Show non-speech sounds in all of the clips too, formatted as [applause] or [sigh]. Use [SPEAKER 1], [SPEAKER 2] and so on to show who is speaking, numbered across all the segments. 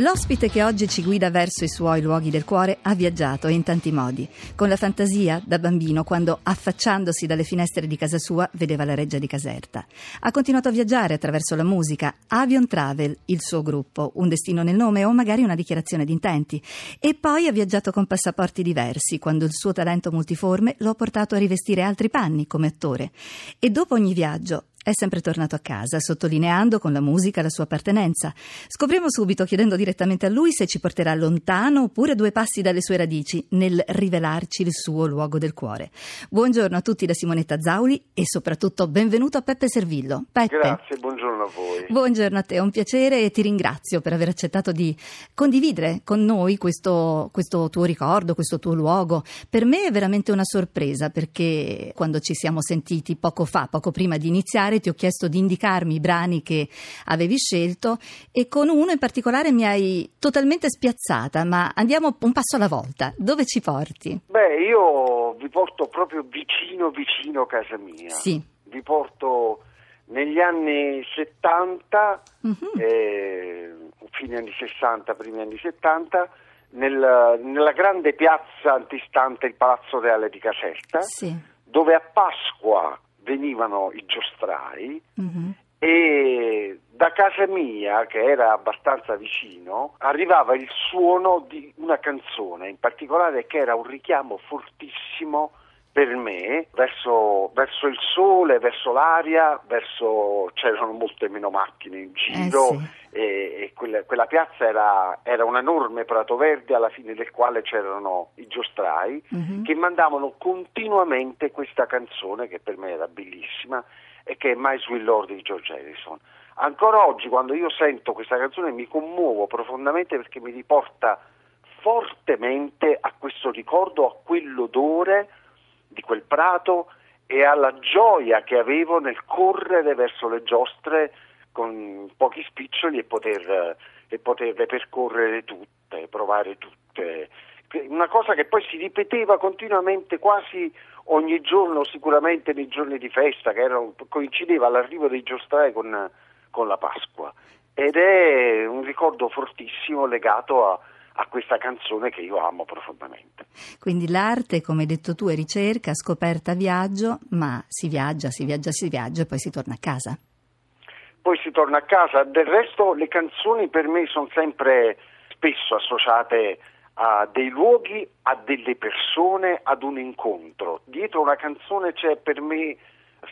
[SPEAKER 1] L'ospite che oggi ci guida verso i suoi luoghi del cuore ha viaggiato in tanti modi. Con la fantasia, da bambino, quando affacciandosi dalle finestre di casa sua vedeva la reggia di Caserta. Ha continuato a viaggiare attraverso la musica, Avion Travel, il suo gruppo, un destino nel nome o magari una dichiarazione di intenti. E poi ha viaggiato con passaporti diversi, quando il suo talento multiforme lo ha portato a rivestire altri panni come attore. E dopo ogni viaggio è sempre tornato a casa, sottolineando con la musica la sua appartenenza. Scopriamo subito, chiedendo direttamente a lui, se ci porterà lontano oppure due passi dalle sue radici, nel rivelarci il suo luogo del cuore. Buongiorno a tutti da Simonetta Zauli e soprattutto benvenuto a Peppe Servillo. Peppe.
[SPEAKER 2] Grazie, buongiorno a voi.
[SPEAKER 1] Buongiorno a te, è un piacere e ti ringrazio per aver accettato di condividere con noi questo, questo tuo ricordo, questo tuo luogo. Per me è veramente una sorpresa perché quando ci siamo sentiti poco fa, poco prima di iniziare, particolare ti ho chiesto di indicarmi i brani che avevi scelto e con uno in particolare mi hai totalmente spiazzata, ma andiamo un passo alla volta. Dove ci porti?
[SPEAKER 2] Beh, io vi porto proprio vicino vicino a casa mia.
[SPEAKER 1] Sì.
[SPEAKER 2] Vi porto negli anni 70, uh-huh. eh, fine anni 60, primi anni 70, nel, nella grande piazza antistante il Palazzo Reale di Caserta,
[SPEAKER 1] sì.
[SPEAKER 2] dove a Pasqua venivano i giostrai uh-huh. e da casa mia, che era abbastanza vicino, arrivava il suono di una canzone, in particolare che era un richiamo fortissimo per me verso, verso, il sole, verso l'aria, verso, c'erano molte meno macchine in giro
[SPEAKER 1] eh sì.
[SPEAKER 2] e, e quella, quella, piazza era, era, un enorme prato verde alla fine del quale c'erano i giostrai uh-huh. che mandavano continuamente questa canzone che per me era bellissima e che è My Sweet Lord di George Harrison. Ancora oggi quando io sento questa canzone mi commuovo profondamente perché mi riporta fortemente a questo ricordo, a quell'odore di quel prato e alla gioia che avevo nel correre verso le giostre con pochi spiccioli e, poter, e poterle percorrere tutte, provare tutte. Una cosa che poi si ripeteva continuamente quasi ogni giorno, sicuramente nei giorni di festa, che erano, coincideva l'arrivo dei giostrai con, con la Pasqua. Ed è un ricordo fortissimo legato a, a questa canzone che io amo profondamente.
[SPEAKER 1] Quindi l'arte, come hai detto tu, è ricerca, scoperta, viaggio, ma si viaggia, si viaggia, si viaggia e poi si torna a casa.
[SPEAKER 2] Poi si torna a casa, del resto le canzoni per me sono sempre spesso associate a dei luoghi, a delle persone, ad un incontro. Dietro una canzone c'è per me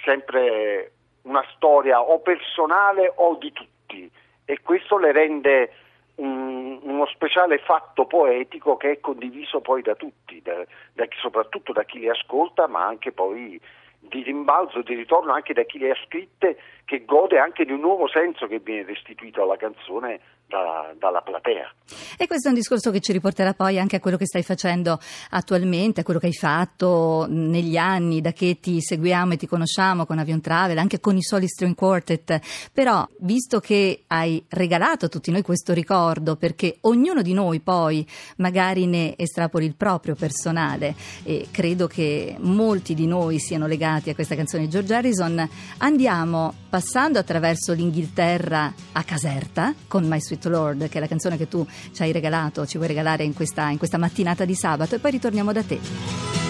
[SPEAKER 2] sempre una storia o personale o di tutti e questo le rende un, uno speciale fatto poetico che è condiviso poi da tutti, da, da, soprattutto da chi le ascolta, ma anche poi di rimbalzo, di ritorno anche da chi le ha scritte, che gode anche di un nuovo senso che viene restituito alla canzone da, dalla platea.
[SPEAKER 1] E questo è un discorso che ci riporterà poi anche a quello che stai facendo attualmente, a quello che hai fatto negli anni, da che ti seguiamo e ti conosciamo con Avion Travel, anche con i Soli String Quartet. Però, visto che hai regalato a tutti noi questo ricordo, perché ognuno di noi poi magari ne estrapoli il proprio personale, e credo che molti di noi siano legati a questa canzone di George Harrison, andiamo passando attraverso l'Inghilterra a Caserta con My Sweet Lord, che è la canzone che tu ci hai regalato, ci vuoi regalare in questa, in questa mattinata di sabato, e poi ritorniamo da te.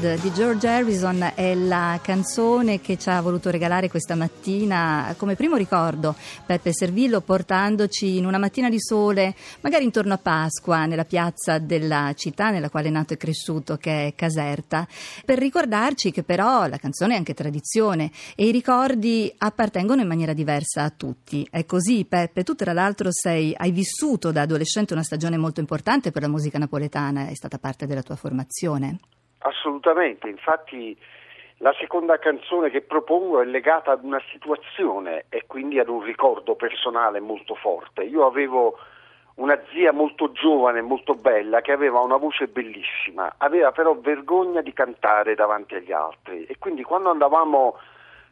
[SPEAKER 1] Lord di George Harrison è la canzone che ci ha voluto regalare questa mattina come primo ricordo Peppe Servillo portandoci in una mattina di sole, magari intorno a Pasqua, nella piazza della città nella quale è nato e cresciuto, che è Caserta, per ricordarci che però la canzone è anche tradizione e i ricordi appartengono in maniera diversa a tutti. È così, Peppe, tu tra l'altro sei, hai vissuto da adolescente una stagione molto importante per la musica napoletana, è stata parte della tua formazione.
[SPEAKER 2] Assolutamente, infatti la seconda canzone che propongo è legata ad una situazione e quindi ad un ricordo personale molto forte. Io avevo una zia molto giovane, molto bella, che aveva una voce bellissima, aveva però vergogna di cantare davanti agli altri e quindi quando andavamo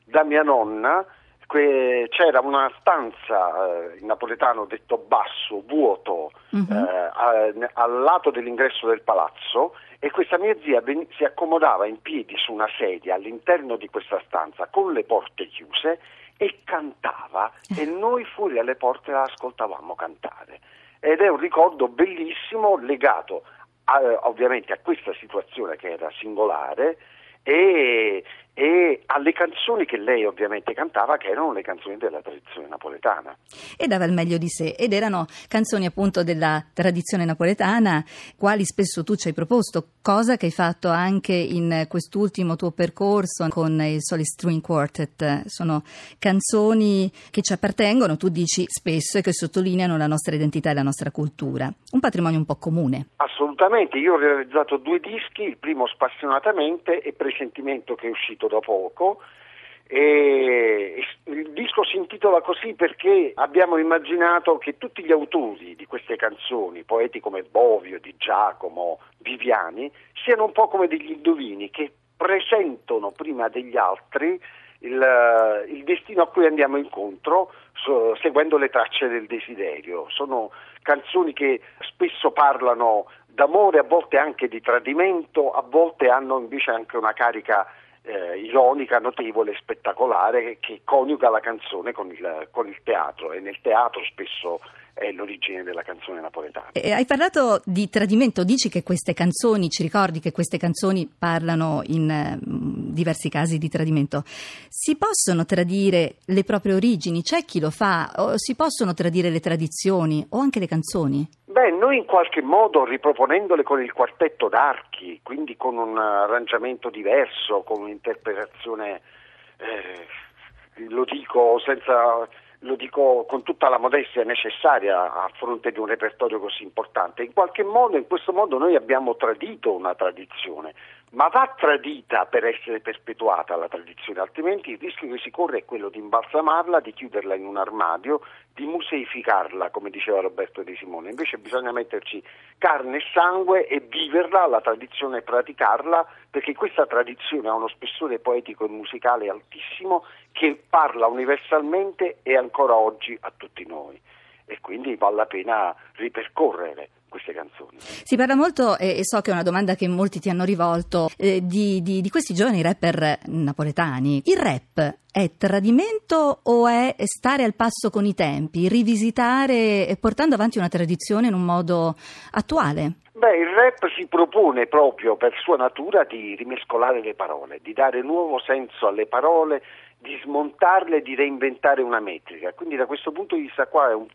[SPEAKER 2] da mia nonna c'era una stanza eh, in napoletano detto basso, vuoto, uh-huh. eh, al lato dell'ingresso del palazzo e questa mia zia si accomodava in piedi su una sedia all'interno di questa stanza con le porte chiuse e cantava e [laughs] noi fuori alle porte la ascoltavamo cantare. Ed è un ricordo bellissimo legato a, ovviamente a questa situazione che era singolare e, e alle canzoni che lei ovviamente cantava, che erano le canzoni della tradizione napoletana.
[SPEAKER 1] E dava il meglio di sé, ed erano canzoni appunto della tradizione napoletana, quali spesso tu ci hai proposto, cosa che hai fatto anche in quest'ultimo tuo percorso con il Solid String Quartet. Sono canzoni che ci appartengono, tu dici spesso, e che sottolineano la nostra identità e la nostra cultura. Un patrimonio un po' comune.
[SPEAKER 2] Assolutamente, io ho realizzato due dischi, il primo Spassionatamente e Presentimento che è uscito da poco. E il disco si intitola così perché abbiamo immaginato che tutti gli autori di queste canzoni, poeti come Bovio, Di Giacomo, Viviani, siano un po' come degli indovini che presentano prima degli altri il, il destino a cui andiamo incontro so, seguendo le tracce del desiderio. Sono canzoni che spesso parlano d'amore, a volte anche di tradimento, a volte hanno invece anche una carica eh, ironica, notevole, spettacolare che coniuga la canzone con il, con il teatro e nel teatro spesso è l'origine della canzone napoletana.
[SPEAKER 1] E hai parlato di tradimento, dici che queste canzoni, ci ricordi che queste canzoni parlano in eh, diversi casi di tradimento. Si possono tradire le proprie origini? C'è chi lo fa? O si possono tradire le tradizioni o anche le canzoni?
[SPEAKER 2] Beh, noi in qualche modo riproponendole con il quartetto d'archi, quindi con un arrangiamento diverso, con un'interpretazione, eh, lo dico senza lo dico con tutta la modestia necessaria a fronte di un repertorio così importante. In qualche modo, in questo modo noi abbiamo tradito una tradizione, ma va tradita per essere perpetuata la tradizione, altrimenti il rischio che si corre è quello di imbalsamarla, di chiuderla in un armadio, di museificarla, come diceva Roberto De Simone. Invece bisogna metterci carne e sangue e viverla, la tradizione e praticarla, perché questa tradizione ha uno spessore poetico e musicale altissimo che parla universalmente e ancora oggi a tutti noi. E quindi vale la pena ripercorrere queste canzoni.
[SPEAKER 1] Si parla molto, e so che è una domanda che molti ti hanno rivolto, eh, di, di, di, questi giovani rapper napoletani. Il rap è tradimento o è stare al passo con i tempi, rivisitare, portando avanti una tradizione in un modo attuale?
[SPEAKER 2] Beh, il rap si propone proprio per sua natura di rimescolare le parole, di dare nuovo senso alle parole, di smontarle e di reinventare una metrica. Quindi da questo punto di vista qua è un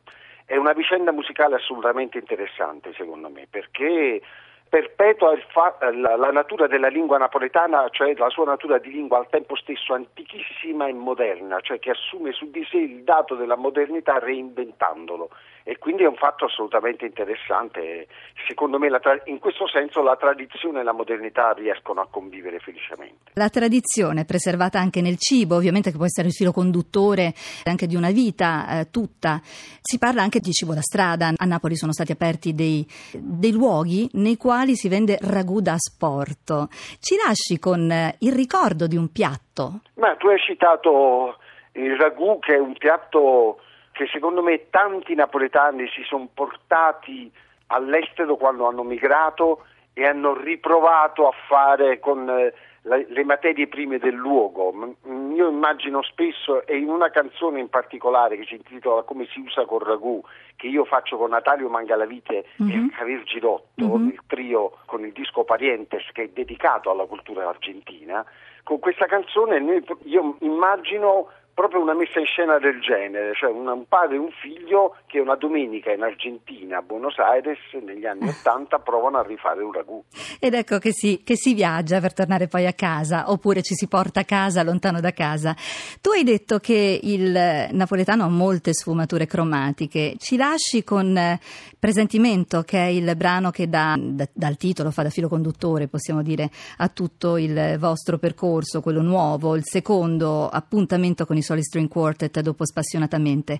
[SPEAKER 2] è una vicenda musicale assolutamente interessante secondo me perché perpetua fa- la, la, natura della lingua napoletana, cioè la sua natura di lingua al tempo stesso antichissima e moderna, cioè che assume su di sé il dato della modernità reinventandolo e quindi è un fatto assolutamente interessante. Secondo me tra- in questo senso la tradizione e la modernità riescono a convivere felicemente.
[SPEAKER 1] La tradizione preservata anche nel cibo, ovviamente che può essere il filo conduttore anche di una vita eh, tutta. Si parla anche di cibo da strada. A Napoli sono stati aperti dei, dei luoghi nei quali si vende ragù da asporto. Ci lasci con eh, il ricordo di un piatto?
[SPEAKER 2] Ma tu hai citato il ragù che è un piatto che secondo me tanti napoletani si sono portati all'estero quando hanno migrato e hanno riprovato a fare con eh, le materie prime del luogo. Io immagino spesso, e in una canzone in particolare che si intitola Come si usa col ragù, che io faccio con Natalio Mangalavite mm-hmm. e Javier Girotto, mm-hmm. il trio con il disco Parientes che è dedicato alla cultura argentina, con questa canzone io immagino proprio una messa in scena del genere, cioè un padre e un figlio che una domenica in Argentina, a Buenos Aires, negli anni [laughs] Ottanta, provano a rifare un ragù.
[SPEAKER 1] Ed ecco che si, che si, viaggia per tornare poi a casa, oppure ci si porta a casa, lontano da casa. Tu hai detto che il napoletano ha molte sfumature cromatiche, ci lasci con eh, Presentimento, che è il brano che dà, da, dal titolo, fa da filo conduttore, possiamo dire, a tutto il vostro percorso, quello nuovo, il secondo appuntamento con i Solid String Quartet dopo Spassionatamente.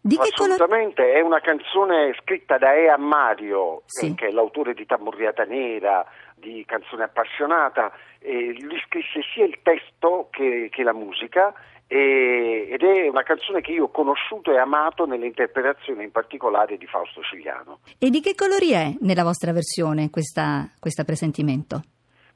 [SPEAKER 2] Di Assolutamente, color... è una canzone scritta da Ea Mario, sì. Eh, che è l'autore di Tamburriata Nera, di Canzone Appassionata, e lui scrisse sia il testo che, che la musica e, ed è una canzone che io ho conosciuto e amato nell'interpretazione in particolare di Fausto Cigliano.
[SPEAKER 1] E di che colori è nella vostra versione questa, questa presentimento?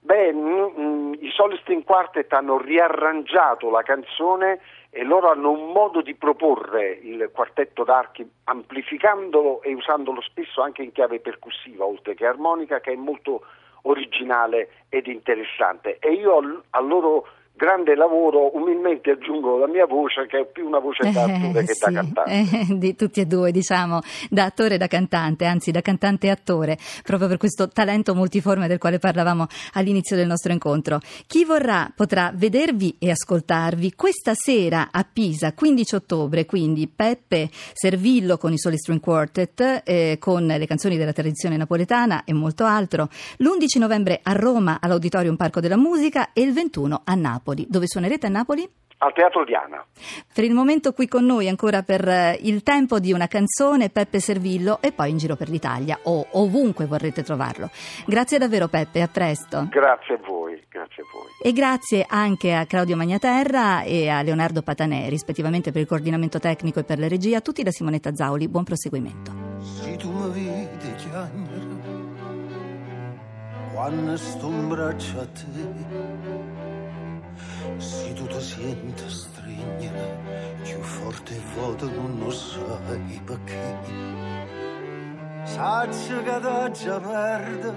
[SPEAKER 2] Beh, m- m- i Solid String Quartet hanno riarrangiato la canzone e loro hanno un modo di proporre il quartetto d'archi amplificandolo e usandolo spesso anche in chiave percussiva oltre che armonica che è molto originale ed interessante. E io a loro grande lavoro, umilmente aggiungo la mia voce che è più una voce da attore eh, che sì, da cantante.
[SPEAKER 1] Eh, di tutti e due, diciamo, da attore e da cantante, anzi da cantante e attore, proprio per questo talento multiforme del quale parlavamo all'inizio del nostro incontro. Chi vorrà potrà vedervi e ascoltarvi questa sera a Pisa, 15 ottobre, quindi Peppe Servillo con i Soli String Quartet, eh, con le canzoni della tradizione napoletana e molto altro, l'11 novembre a Roma all'Auditorium Parco della Musica e il 21 a Napoli. Napoli. Dove suonerete a Napoli?
[SPEAKER 2] Al Teatro Diana.
[SPEAKER 1] Per il momento qui con noi ancora per eh, il tempo di una canzone Peppe Servillo e poi in giro per l'Italia o ovunque vorrete trovarlo. Grazie davvero Peppe, a presto.
[SPEAKER 2] Grazie a voi, grazie a voi.
[SPEAKER 1] E grazie anche a Claudio Magnaterra e a Leonardo Patanè, rispettivamente per il coordinamento tecnico e per la regia, tutti da Simonetta Zauli. Buon proseguimento. Se tu mi vedi chiamare quando sto in braccio a te
[SPEAKER 3] se tu ti senti stringere più forte vuoto non lo sai perché saccio che ti già perde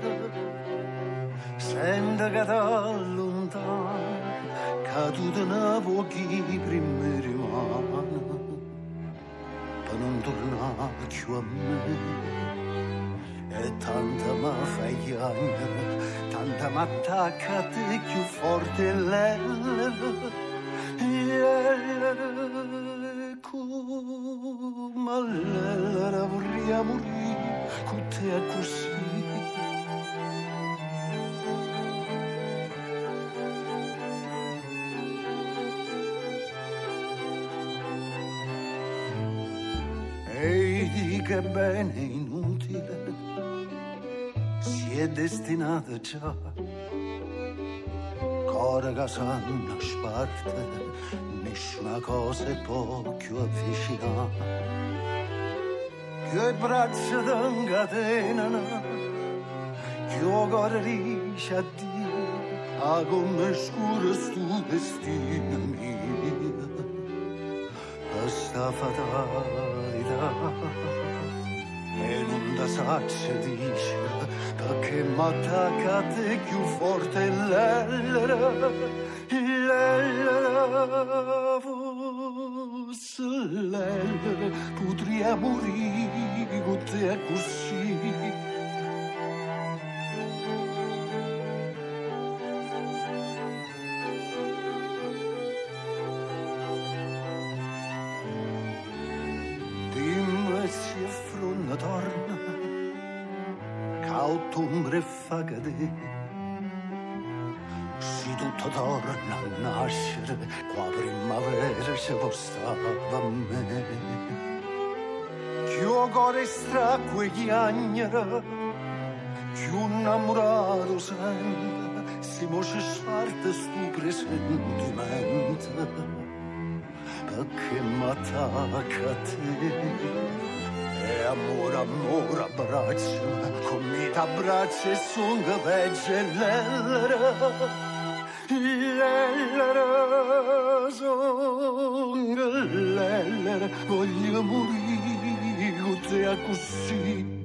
[SPEAKER 3] sento che ti allontana che tu te ne pochi prima rimane per non tornare più a me e tanta ma fai piangere, tanta ma attacca a te più forte lei. Come lei vorrei morire con te così. Ehi, di che bene è destinata già. Cuore che sanno sparte, nessuna cosa può più avvicinare. Che braccia t'incatenano, che il cuore dice a Dio, a come scuro stu destino mio. Questa fatalità e non da saccia dice perché m'attaccate più forte l'ellera l'ellera fosse l'ellera potrei morire con te così cadere se tutto torna a nascere qua primavera ci postava a me. Il cuore stracque chiagnera un innamorato sente si moce sfarte stu presentimento perché m'attacca a te e amore, amore, abbraccia come ti abbraccia e che vegge l'ellera l'ellera che l'ellera voglio morire con te così